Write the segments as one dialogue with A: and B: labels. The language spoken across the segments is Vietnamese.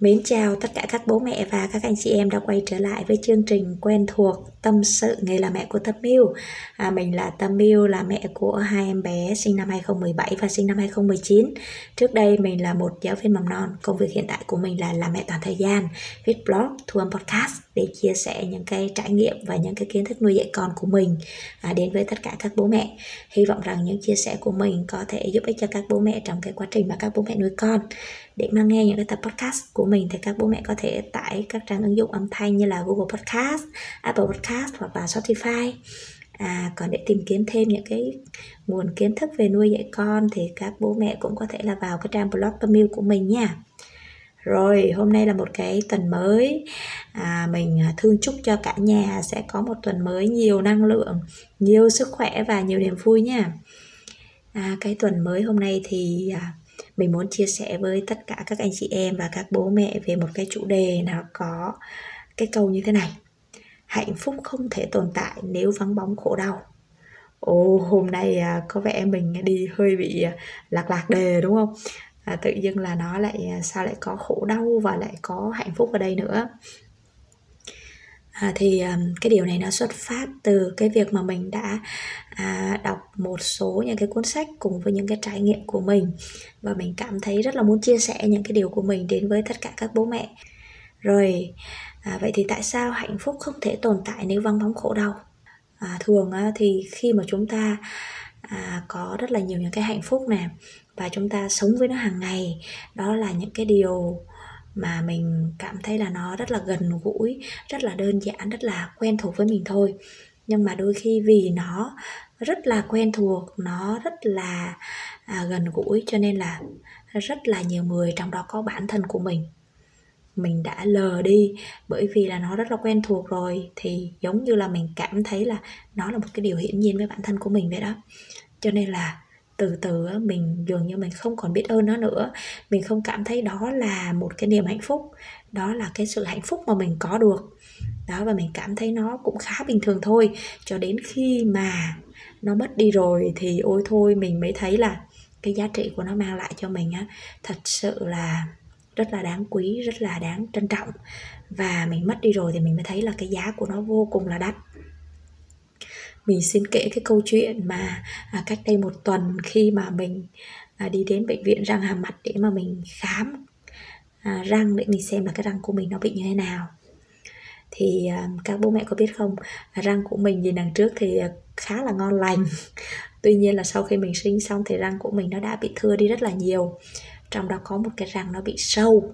A: Mến chào tất cả các bố mẹ và các anh chị em đã quay trở lại với chương trình quen thuộc tâm sự nghề là mẹ của Tâm Miu. À, mình là Tâm Miu là mẹ của hai em bé sinh năm 2017 và sinh năm 2019. Trước đây mình là một giáo viên mầm non, công việc hiện tại của mình là làm mẹ toàn thời gian, viết blog, thu âm podcast để chia sẻ những cái trải nghiệm và những cái kiến thức nuôi dạy con của mình à, đến với tất cả các bố mẹ. Hy vọng rằng những chia sẻ của mình có thể giúp ích cho các bố mẹ trong cái quá trình mà các bố mẹ nuôi con. Để mà nghe những cái tập podcast của mình thì các bố mẹ có thể tải các trang ứng dụng âm thanh như là Google Podcast, Apple Podcast hoặc là Spotify. À, còn để tìm kiếm thêm những cái nguồn kiến thức về nuôi dạy con thì các bố mẹ cũng có thể là vào cái trang blog tâm của mình nha. Rồi, hôm nay là một cái tuần mới à, Mình à, thương chúc cho cả nhà sẽ có một tuần mới nhiều năng lượng Nhiều sức khỏe và nhiều niềm vui nha à, Cái tuần mới hôm nay thì à, mình muốn chia sẻ với tất cả các anh chị em và các bố mẹ về một cái chủ đề nào có cái câu như thế này. Hạnh phúc không thể tồn tại nếu vắng bóng khổ đau. Ồ hôm nay à, có vẻ mình đi hơi bị à, lạc lạc đề đúng không? À, tự dưng là nó lại à, sao lại có khổ đau và lại có hạnh phúc ở đây nữa à, thì um, cái điều này nó xuất phát từ cái việc mà mình đã à, đọc một số những cái cuốn sách cùng với những cái trải nghiệm của mình. Và mình cảm thấy rất là muốn chia sẻ những cái điều của mình đến với tất cả các bố mẹ. Rồi à, vậy thì tại sao hạnh phúc không thể tồn tại nếu vắng bóng khổ đau? À, thường á, thì khi mà chúng ta à, có rất là nhiều những cái hạnh phúc nè và chúng ta sống với nó hàng ngày đó là những cái điều mà mình cảm thấy là nó rất là gần gũi rất là đơn giản rất là quen thuộc với mình thôi. Nhưng mà đôi khi vì nó rất là quen thuộc nó rất là à, gần gũi cho nên là rất là nhiều người trong đó có bản thân của mình mình đã lờ đi. Bởi vì là nó rất là quen thuộc rồi thì giống như là mình cảm thấy là nó là một cái điều hiển nhiên với bản thân của mình vậy đó. Cho nên là từ từ mình dường như mình không còn biết ơn nó nữa. Mình không cảm thấy đó là một cái niềm hạnh phúc, đó là cái sự hạnh phúc mà mình có được. Đó, và mình cảm thấy nó cũng khá bình thường thôi. Cho đến khi mà nó mất đi rồi thì ôi thôi, mình mới thấy là cái giá trị của nó mang lại cho mình á, thật sự là rất là đáng quý, rất là đáng trân trọng. Và mình mất đi rồi thì mình mới thấy là cái giá của nó vô cùng là đắt mình xin kể cái câu chuyện mà à, cách đây một tuần khi mà mình à, đi đến bệnh viện răng hàm mặt để mà mình khám à, răng để mình xem là cái răng của mình nó bị như thế nào. Thì à, các bố mẹ có biết không? À, răng của mình nhìn đằng trước thì à, khá là ngon lành. Tuy nhiên là sau khi mình sinh xong thì răng của mình nó đã bị thưa đi rất là nhiều. Trong đó có một cái răng nó bị sâu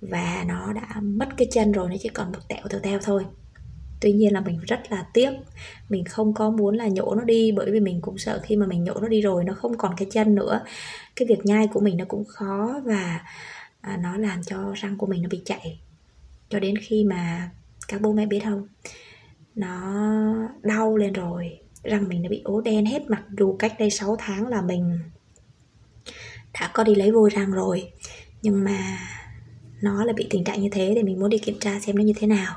A: và nó đã mất cái chân rồi nó chỉ còn một tẹo teo teo thôi tuy nhiên là mình rất là tiếc. Mình không có muốn là nhổ nó đi, bởi vì mình cũng sợ khi mà mình nhổ nó đi rồi nó không còn cái chân nữa. Cái việc nhai của mình nó cũng khó và à, nó làm cho răng của mình nó bị chạy cho đến khi mà các bố mẹ biết không, nó đau lên rồi, răng mình nó bị ố đen hết mặc dù cách đây 6 tháng là mình đã có đi lấy vôi răng rồi, nhưng mà nó là bị tình trạng như thế thì mình muốn đi kiểm tra xem nó như thế nào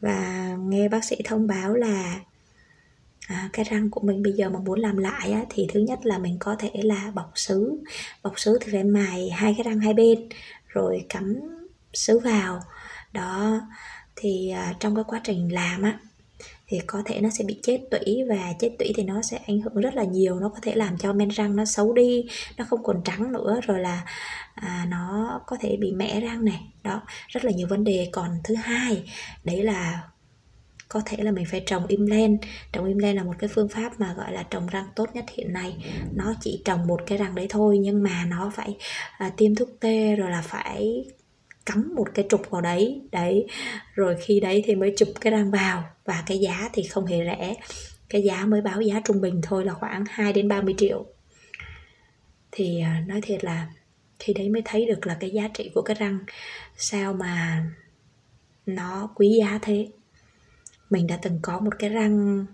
A: và nghe bác sĩ thông báo là à, cái răng của mình bây giờ mà muốn làm lại á, thì thứ nhất là mình có thể là bọc sứ. Bọc sứ thì phải mài hai cái răng hai bên rồi cắm sứ vào. Đó thì à, trong cái quá trình làm á thì có thể nó sẽ bị chết tủy và chết tủy thì nó sẽ ảnh hưởng rất là nhiều. Nó có thể làm cho men răng nó xấu đi nó không còn trắng nữa rồi là à, nó có thể bị mẻ răng này. Đó rất là nhiều vấn đề. Còn thứ hai đấy là có thể là mình phải trồng im len. Trồng im len là một cái phương pháp mà gọi là trồng răng tốt nhất hiện nay. Nó chỉ trồng một cái răng đấy thôi nhưng mà nó phải à, tiêm thuốc tê rồi là phải cắm một cái trục vào đấy đấy. Rồi khi đấy thì mới chụp cái răng vào và cái giá thì không hề rẻ. Cái giá mới báo giá trung bình thôi là khoảng 2 đến 30 triệu. Thì à, nói thiệt là khi đấy mới thấy được là cái giá trị của cái răng, sao mà nó quý giá thế. Mình đã từng có một cái răng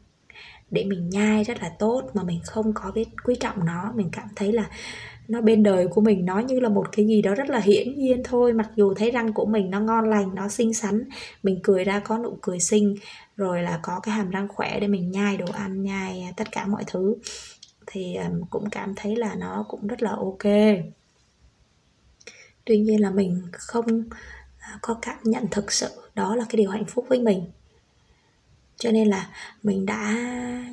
A: để mình nhai rất là tốt mà mình không có biết quý trọng nó. Mình cảm thấy là nó bên đời của mình nó như là một cái gì đó rất là hiển nhiên thôi. Mặc dù thấy răng của mình nó ngon lành, nó xinh xắn, mình cười ra có nụ cười xinh, rồi là có cái hàm răng khỏe để mình nhai đồ ăn, nhai tất cả mọi thứ, thì cũng cảm thấy là nó cũng rất là ok. Tuy nhiên là mình không à, có cảm nhận thực sự đó là cái điều hạnh phúc với mình. Cho nên là mình đã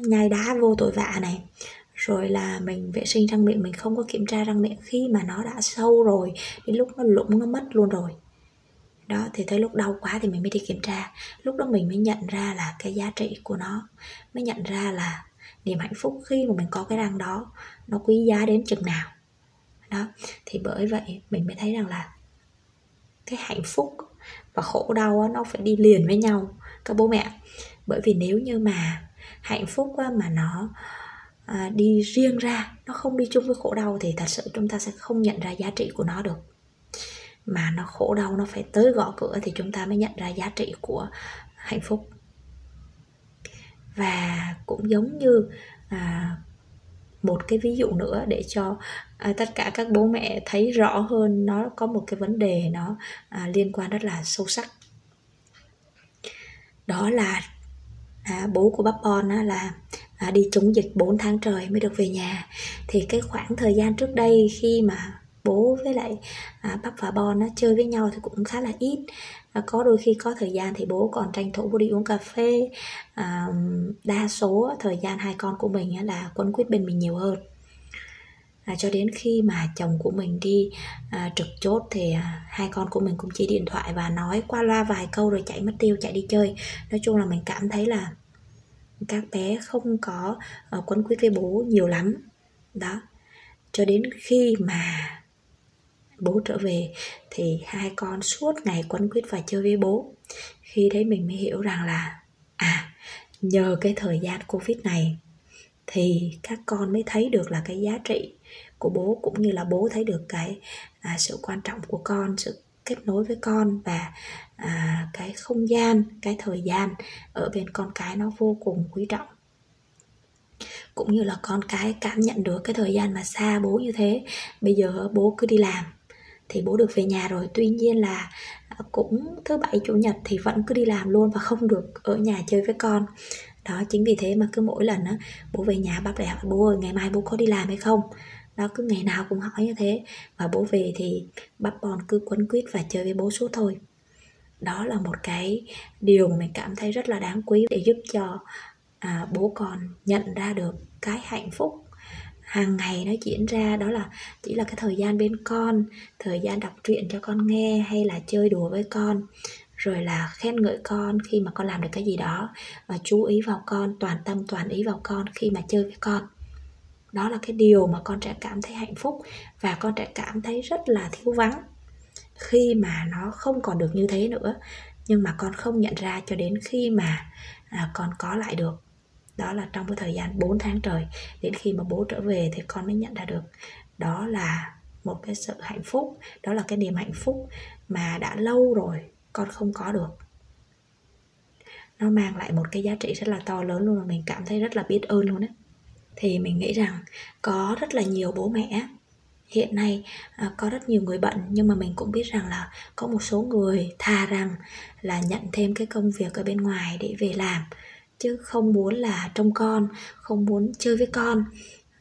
A: nhai đá vô tội vạ này rồi là mình vệ sinh răng miệng mình không có kiểm tra răng miệng khi mà nó đã sâu rồi đến lúc nó lũng nó mất luôn rồi. Đó thì tới lúc đau quá thì mình mới đi kiểm tra. Lúc đó mình mới nhận ra là cái giá trị của nó mới nhận ra là niềm hạnh phúc khi mà mình có cái răng đó nó quý giá đến chừng nào. Đó thì bởi vậy mình mới thấy rằng là cái hạnh phúc và khổ đau đó, nó phải đi liền với nhau các bố mẹ. Bởi vì nếu như mà hạnh phúc mà nó à, đi riêng ra nó không đi chung với khổ đau thì thật sự chúng ta sẽ không nhận ra giá trị của nó được. Mà nó khổ đau nó phải tới gõ cửa thì chúng ta mới nhận ra giá trị của hạnh phúc. Và cũng giống như à, một cái ví dụ nữa để cho à, tất cả các bố mẹ thấy rõ hơn nó có một cái vấn đề nó à, liên quan rất là sâu sắc. Đó là à, bố của bắp bon á, là à, đi chống dịch 4 tháng trời mới được về nhà. Thì cái khoảng thời gian trước đây khi mà bố với lại à, bắp và bon nó chơi với nhau thì cũng khá là ít. À, có đôi khi có thời gian thì bố còn tranh thủ bố đi uống cà phê. À, đa số thời gian hai con của mình là quấn quýt bên mình nhiều hơn. À, cho đến khi mà chồng của mình đi à, trực chốt thì à, hai con của mình cũng chỉ điện thoại và nói qua loa vài câu rồi chạy mất tiêu chạy đi chơi. Nói chung là mình cảm thấy là các bé không có uh, quấn quýt với bố nhiều lắm. Đó. Cho đến khi mà bố trở về thì hai con suốt ngày quấn quýt và chơi với bố. Khi đấy mình mới hiểu rằng là à nhờ cái thời gian covid này thì các con mới thấy được là cái giá trị của bố cũng như là bố thấy được cái à, sự quan trọng của con sự kết nối với con và à, cái không gian cái thời gian ở bên con cái nó vô cùng quý trọng. Cũng như là con cái cảm nhận được cái thời gian mà xa bố như thế. Bây giờ bố cứ đi làm thì bố được về nhà rồi. Tuy nhiên là à, cũng thứ bảy chủ nhật thì vẫn cứ đi làm luôn và không được ở nhà chơi với con đó chính vì thế mà cứ mỗi lần á bố về nhà bác lại hỏi bố ơi ngày mai bố có đi làm hay không? Đó cứ ngày nào cũng hỏi như thế. Và bố về thì bắp bòn cứ quấn quýt và chơi với bố suốt thôi. Đó là một cái điều mà mình cảm thấy rất là đáng quý để giúp cho à, bố con nhận ra được cái hạnh phúc hàng ngày nó diễn ra. Đó là chỉ là cái thời gian bên con thời gian đọc truyện cho con nghe hay là chơi đùa với con rồi là khen ngợi con khi mà con làm được cái gì đó. Và chú ý vào con toàn tâm toàn ý vào con khi mà chơi với con. Đó là cái điều mà con trẻ cảm thấy hạnh phúc và con trẻ cảm thấy rất là thiếu vắng. Khi mà nó không còn được như thế nữa nhưng mà con không nhận ra cho đến khi mà à, con có lại được. Đó là trong cái thời gian 4 tháng trời đến khi mà bố trở về thì con mới nhận ra được. Đó là một cái sự hạnh phúc đó là cái niềm hạnh phúc mà đã lâu rồi con không có được. Nó mang lại một cái giá trị rất là to lớn luôn mà mình cảm thấy rất là biết ơn luôn đấy thì mình nghĩ rằng có rất là nhiều bố mẹ hiện nay à, có rất nhiều người bận nhưng mà mình cũng biết rằng là có một số người thà rằng là nhận thêm cái công việc ở bên ngoài để về làm chứ không muốn là trông con không muốn chơi với con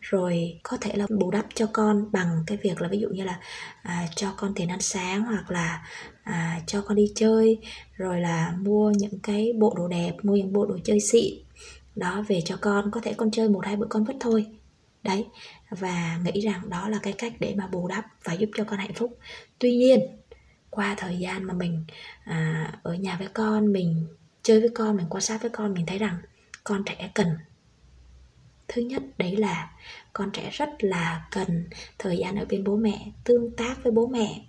A: rồi có thể là bù đắp cho con bằng cái việc là ví dụ như là à, cho con tiền ăn sáng hoặc là à, cho con đi chơi rồi là mua những cái bộ đồ đẹp mua những bộ đồ chơi xịn. Đó về cho con có thể con chơi một hai bữa con vứt thôi. Đấy và nghĩ rằng đó là cái cách để mà bù đắp và giúp cho con hạnh phúc. Tuy nhiên qua thời gian mà mình à, ở nhà với con mình chơi với con mình quan sát với con mình thấy rằng con trẻ cần thứ nhất đấy là con trẻ rất là cần thời gian ở bên bố mẹ tương tác với bố mẹ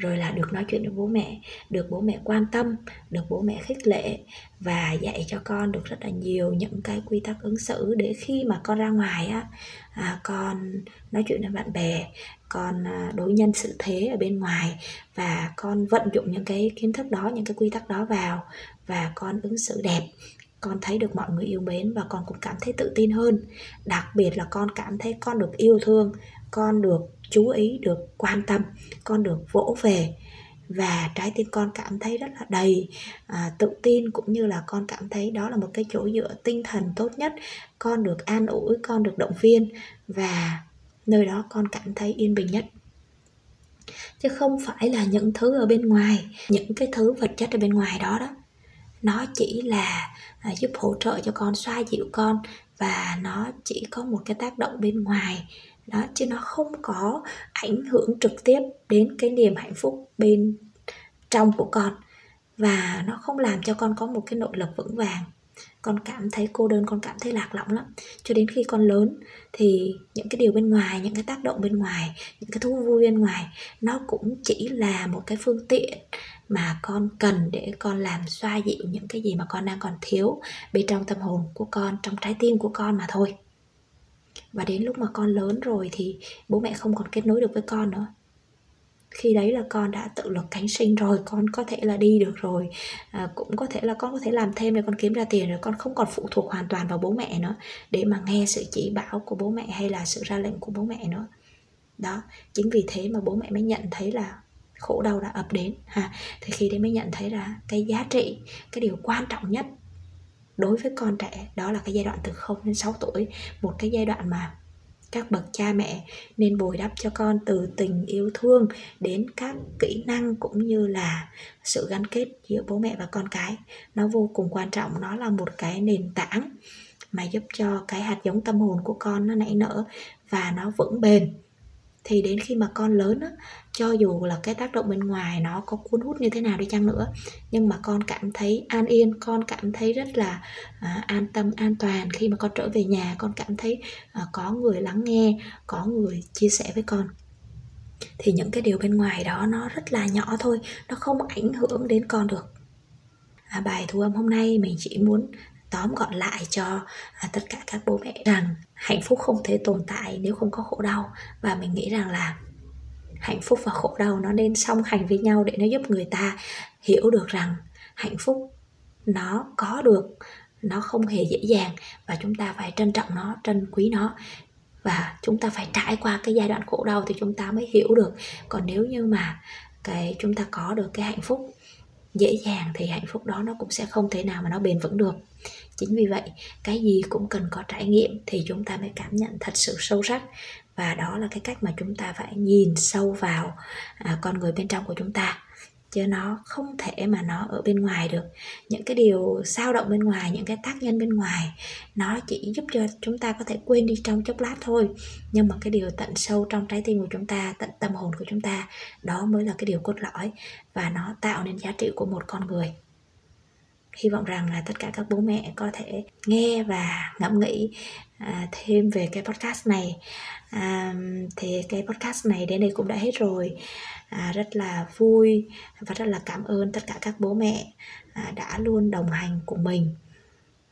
A: rồi là được nói chuyện với bố mẹ được bố mẹ quan tâm được bố mẹ khích lệ và dạy cho con được rất là nhiều những cái quy tắc ứng xử để khi mà con ra ngoài á à, con nói chuyện với bạn bè con à, đối nhân xử thế ở bên ngoài và con vận dụng những cái kiến thức đó những cái quy tắc đó vào và con ứng xử đẹp con thấy được mọi người yêu mến và con cũng cảm thấy tự tin hơn. Đặc biệt là con cảm thấy con được yêu thương con được chú ý được quan tâm con được vỗ về. Và trái tim con cảm thấy rất là đầy à, tự tin cũng như là con cảm thấy đó là một cái chỗ dựa tinh thần tốt nhất. Con được an ủi con được động viên và nơi đó con cảm thấy yên bình nhất. Chứ không phải là những thứ ở bên ngoài những cái thứ vật chất ở bên ngoài đó đó nó chỉ là à, giúp hỗ trợ cho con xoa dịu con và nó chỉ có một cái tác động bên ngoài. Đó chứ nó không có ảnh hưởng trực tiếp đến cái niềm hạnh phúc bên trong của con. Và nó không làm cho con có một cái nội lực vững vàng. Con cảm thấy cô đơn con cảm thấy lạc lõng lắm. Cho đến khi con lớn thì những cái điều bên ngoài những cái tác động bên ngoài những cái thú vui bên ngoài nó cũng chỉ là một cái phương tiện mà con cần để con làm xoa dịu những cái gì mà con đang còn thiếu bên trong tâm hồn của con trong trái tim của con mà thôi. Và đến lúc mà con lớn rồi thì bố mẹ không còn kết nối được với con nữa. Khi đấy là con đã tự lực cánh sinh rồi con có thể là đi được rồi. À, cũng có thể là con có thể làm thêm để con kiếm ra tiền rồi con không còn phụ thuộc hoàn toàn vào bố mẹ nữa để mà nghe sự chỉ bảo của bố mẹ hay là sự ra lệnh của bố mẹ nữa. Đó chính vì thế mà bố mẹ mới nhận thấy là khổ đau đã ập đến, ha. Thì khi đấy mới nhận thấy là cái giá trị, cái điều quan trọng nhất đối với con trẻ, đó là cái giai đoạn từ 0 đến 6 tuổi. Một cái giai đoạn mà các bậc cha mẹ nên bồi đắp cho con từ tình yêu thương đến các kỹ năng cũng như là sự gắn kết giữa bố mẹ và con cái. Nó vô cùng quan trọng, nó là một cái nền tảng mà giúp cho cái hạt giống tâm hồn của con nó nảy nở và nó vững bền thì đến khi mà con lớn á, cho dù là cái tác động bên ngoài nó có cuốn hút như thế nào đi chăng nữa nhưng mà con cảm thấy an yên con cảm thấy rất là à, an tâm an toàn khi mà con trở về nhà con cảm thấy à, có người lắng nghe có người chia sẻ với con. Thì những cái điều bên ngoài đó nó rất là nhỏ thôi nó không ảnh hưởng đến con được. À, bài thu âm hôm nay mình chỉ muốn tóm gọn lại cho à, tất cả các bố mẹ rằng hạnh phúc không thể tồn tại nếu không có khổ đau. Và mình nghĩ rằng là hạnh phúc và khổ đau nó nên song hành với nhau để nó giúp người ta hiểu được rằng hạnh phúc nó có được nó không hề dễ dàng và chúng ta phải trân trọng nó trân quý nó. Và chúng ta phải trải qua cái giai đoạn khổ đau thì chúng ta mới hiểu được. Còn nếu như mà cái chúng ta có được cái hạnh phúc dễ dàng thì hạnh phúc đó nó cũng sẽ không thể nào mà nó bền vững được. Chính vì vậy cái gì cũng cần có trải nghiệm thì chúng ta mới cảm nhận thật sự sâu sắc. Và đó là cái cách mà chúng ta phải nhìn sâu vào à, con người bên trong của chúng ta chứ nó không thể mà nó ở bên ngoài được. Những cái điều sao động bên ngoài, những cái tác nhân bên ngoài, nó chỉ giúp cho chúng ta có thể quên đi trong chốc lát thôi. Nhưng mà cái điều tận sâu trong trái tim của chúng ta, tận tâm hồn của chúng ta, đó mới là cái điều cốt lõi và nó tạo nên giá trị của một con người hy vọng rằng là tất cả các bố mẹ có thể nghe và ngẫm nghĩ à, thêm về cái podcast này. À, thì cái podcast này đến đây cũng đã hết rồi. À, rất là vui và rất là cảm ơn tất cả các bố mẹ à, đã luôn đồng hành cùng mình.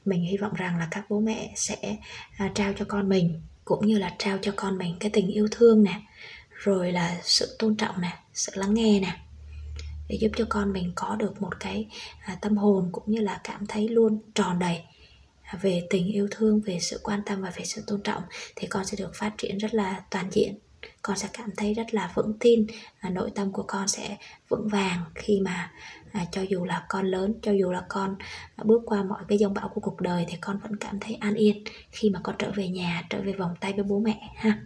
A: Mình hy vọng rằng là các bố mẹ sẽ à, trao cho con mình cũng như là trao cho con mình cái tình yêu thương nè rồi là sự tôn trọng nè sự lắng nghe nè để giúp cho con mình có được một cái à, tâm hồn cũng như là cảm thấy luôn tròn đầy. À, về tình yêu thương về sự quan tâm và về sự tôn trọng thì con sẽ được phát triển rất là toàn diện. Con sẽ cảm thấy rất là vững tin à, nội tâm của con sẽ vững vàng khi mà à, cho dù là con lớn cho dù là con à, bước qua mọi cái dông bão của cuộc đời thì con vẫn cảm thấy an yên khi mà con trở về nhà trở về vòng tay với bố mẹ ha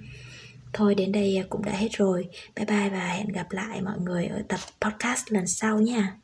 A: thôi đến đây à, cũng đã hết rồi. Bye bye và hẹn gặp lại mọi người ở tập podcast lần sau nha.